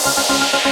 フフフ。